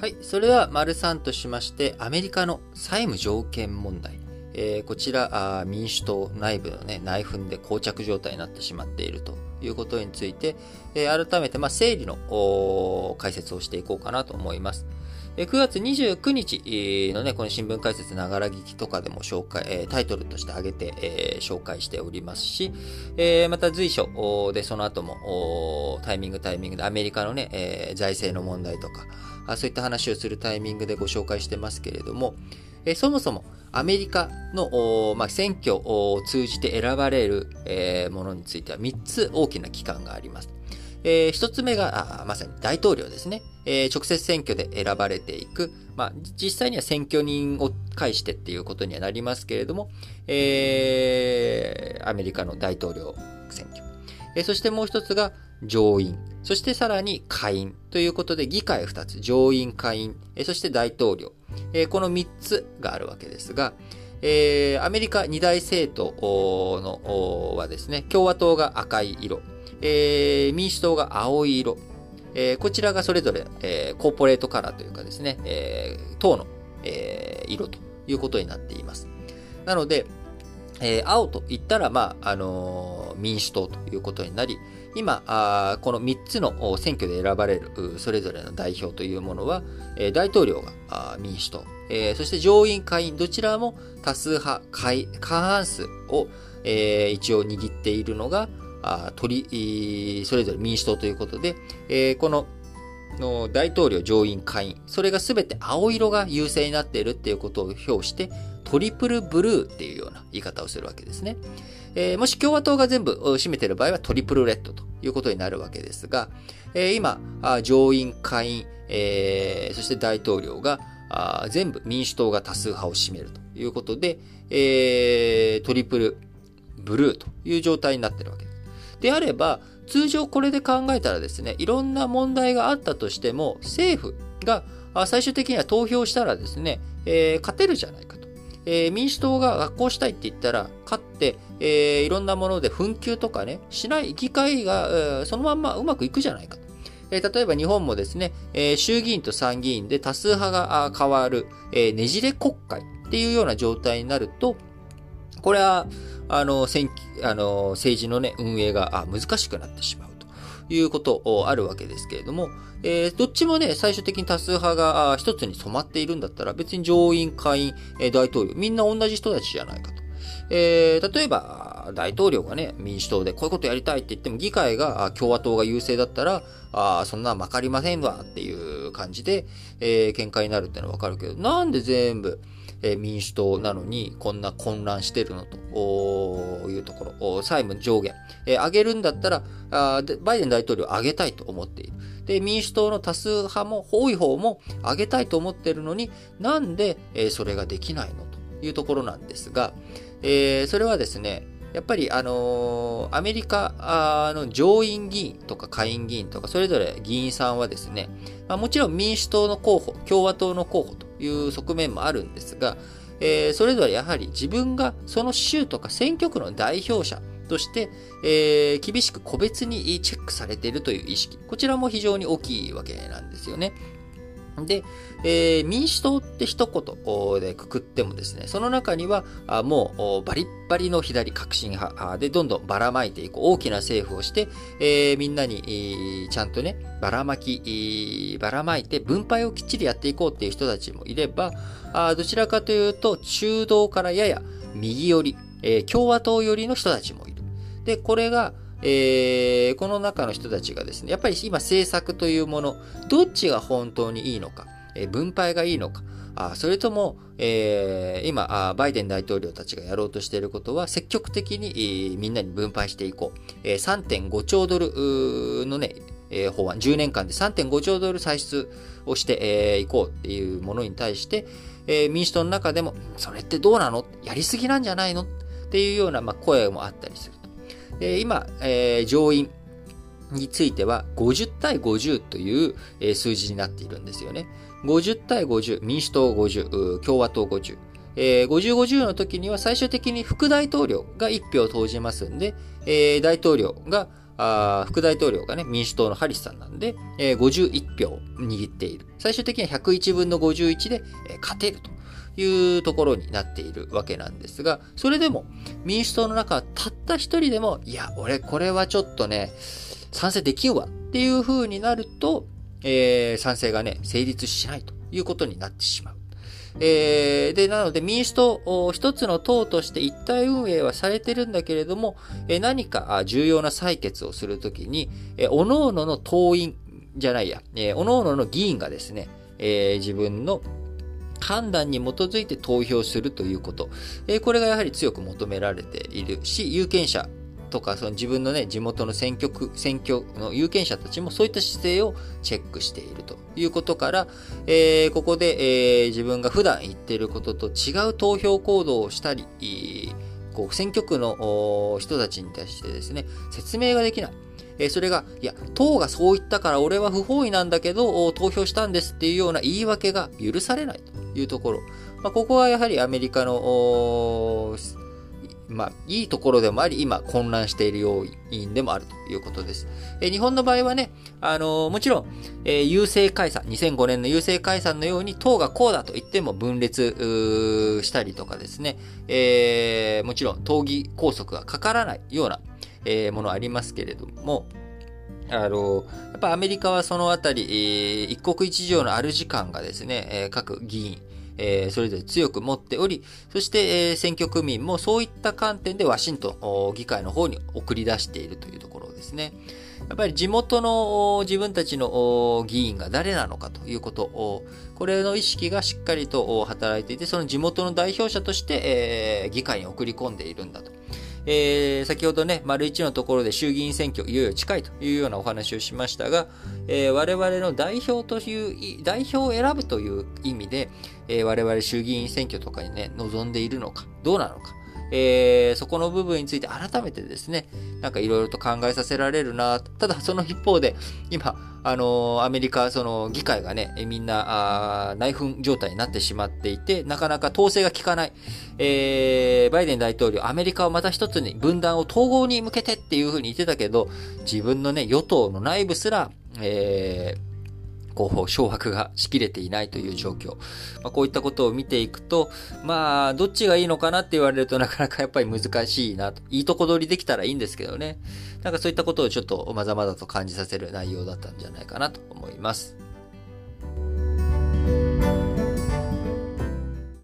はい。それは、丸3としまして、アメリカの債務条件問題。えー、こちらあ民主党内部の、ね、内紛で膠着状態になってしまっているということについて、えー、改めて、まあ、整理の解説をしていこうかなと思います。9月29日のね、この新聞解説ながら聞きとかでも紹介、タイトルとして挙げて、紹介しておりますし、また随所でその後もタイミングタイミングでアメリカのね、財政の問題とか、そういった話をするタイミングでご紹介してますけれども、そもそもアメリカの、選挙を通じて選ばれる、ものについては3つ大きな機関があります。えー、一つ目が、まさに大統領ですね。えー、直接選挙で選ばれていく。まあ、実際には選挙人を介してっていうことにはなりますけれども、えー、アメリカの大統領選挙。えー、そしてもう一つが上院。そしてさらに下院ということで議会二つ、上院、下院、えー、そして大統領。えー、この三つがあるわけですが、えー、アメリカ二大政党のはですね、共和党が赤い色、えー、民主党が青色、えー、こちらがそれぞれ、えー、コーポレートカラーというかですね、えー、党の、えー、色ということになっています。なので、えー、青と言ったら、まあ、あのー、民主党ということになり、今、あこの3つの選挙で選ばれるそれぞれの代表というものは、えー、大統領が民主党、えー、そして上院、下院、どちらも多数派、過半数を、えー、一応握っているのが、あ取それぞれ民主党ということで、えー、このの大統領上院下院、それが全て青色が優勢になっているっていうことを表して、トリプルブルーっていうような言い方をするわけですね。えー、もし共和党が全部占めている場合はトリプルレッドということになるわけですが、えー、今、上院、下院、えー、そして大統領が全部民主党が多数派を占めるということで、えー、トリプルブルーという状態になっているわけです。であれば、通常これで考えたらですね、いろんな問題があったとしても、政府が最終的には投票したらですね、えー、勝てるじゃないかと。えー、民主党が学校したいって言ったら、勝って、えー、いろんなもので紛糾とかね、しない議会が、え、そのまんまうまくいくじゃないかと。例えば日本もですね、衆議院と参議院で多数派が変わる、ねじれ国会っていうような状態になると、これは、あの、選あの政治のね、運営があ難しくなってしまうということをあるわけですけれども、えー、どっちもね、最終的に多数派が一つに染まっているんだったら、別に上院、下院、大統領、みんな同じ人たちじゃないかと。えー、例えば、大統領がね、民主党でこういうことやりたいって言っても、議会が共和党が優勢だったら、あそんなわかりませんわっていう感じで、えー、喧嘩になるってのはわかるけど、なんで全部、え民主党なのにこんな混乱してるのというところ、債務上限、え上げるんだったら、バイデン大統領上げたいと思っている。で、民主党の多数派も、多い方も上げたいと思っているのに、なんで、えそれができないのというところなんですが、え、それはですね、やっぱり、あのー、アメリカの上院議員とか下院議員とか、それぞれ議員さんはですね、まあ、もちろん民主党の候補、共和党の候補という側面もあるんですが、えー、それぞれやはり自分がその州とか選挙区の代表者として、えー、厳しく個別にチェックされているという意識、こちらも非常に大きいわけなんですよね。で、えー、民主党って一言でくくってもですね、その中にはあもうバリッバリの左革新派でどんどんばらまいていく大きな政府をして、えー、みんなにちゃんとね、ばらまき、ばらまいて分配をきっちりやっていこうっていう人たちもいれば、あどちらかというと中道からやや右寄り、えー、共和党寄りの人たちもいる。で、これが、えー、この中の人たちがですね、やっぱり今政策というもの、どっちが本当にいいのか、えー、分配がいいのか、あそれとも、えー、今バイデン大統領たちがやろうとしていることは、積極的に、えー、みんなに分配していこう。えー、3.5兆ドルのね、えー、法案、10年間で3.5兆ドル歳出をしてい、えー、こうっていうものに対して、えー、民主党の中でも、それってどうなの？やりすぎなんじゃないの？っていうような、まあ、声もあったりする。今、え、上院については50対50という、数字になっているんですよね。50対50、民主党50、共和党50。えー、50、50の時には最終的に副大統領が1票投じますんで、えー、大統領があ副大統領がね、民主党のハリスさんなんで、えー、51票握っている。最終的には101分の51で、えー、勝てると。いうところになっているわけなんですが、それでも民主党の中はたった一人でも、いや、俺これはちょっとね、賛成できんわっていう風になると、えー、賛成がね、成立しないということになってしまう。えー、で、なので民主党、一つの党として一体運営はされてるんだけれども、え、何か重要な採決をするときに、えー、各々の党員じゃないや、えー、各々の議員がですね、えー、自分の判断に基づいて投票するということ。えー、これがやはり強く求められているし、有権者とか、その自分のね、地元の選挙区、選挙の有権者たちもそういった姿勢をチェックしているということから、えー、ここで、えー、自分が普段言っていることと違う投票行動をしたり、こう選挙区の人たちに対してですね、説明ができない。えそれが、いや、党がそう言ったから俺は不本意なんだけど、投票したんですっていうような言い訳が許されないというところ。まあ、ここはやはりアメリカの、まあ、いいところでもあり、今混乱している要因でもあるということです。え日本の場合はね、あのー、もちろん、えー、郵政解散、2005年の郵政解散のように党がこうだと言っても分裂したりとかですね、えー、もちろん党議拘束がかからないような、えものありますけれども、あの、やっぱアメリカはそのあたり、えー、一国一城のある時間がですね、えー、各議員、えー、それぞれ強く持っており、そして、えー、選挙区民もそういった観点でワシントン議会の方に送り出しているというところですね。やっぱり地元の自分たちの議員が誰なのかということを、これの意識がしっかりと働いていて、その地元の代表者として、えー、議会に送り込んでいるんだと。えー、先ほどね、丸一のところで衆議院選挙いよいよ近いというようなお話をしましたが、えー、我々の代表という、代表を選ぶという意味で、えー、我々衆議院選挙とかにね、望んでいるのか、どうなのか、えー、そこの部分について改めてですね、なんかいろいろと考えさせられるな。ただその一方で、今、あのー、アメリカ、その議会がね、みんな、内紛状態になってしまっていて、なかなか統制が効かない。えー、バイデン大統領、アメリカをまた一つに分断を統合に向けてっていうふうに言ってたけど、自分のね、与党の内部すら、えー、こう、掌握がしきれていないという状況。まあ、こういったことを見ていくと、まあ、どっちがいいのかなって言われるとなかなかやっぱり難しいなと。いいとこ取りできたらいいんですけどね。なんかそういったことをちょっとまざまざと感じさせる内容だったんじゃないかなと思います。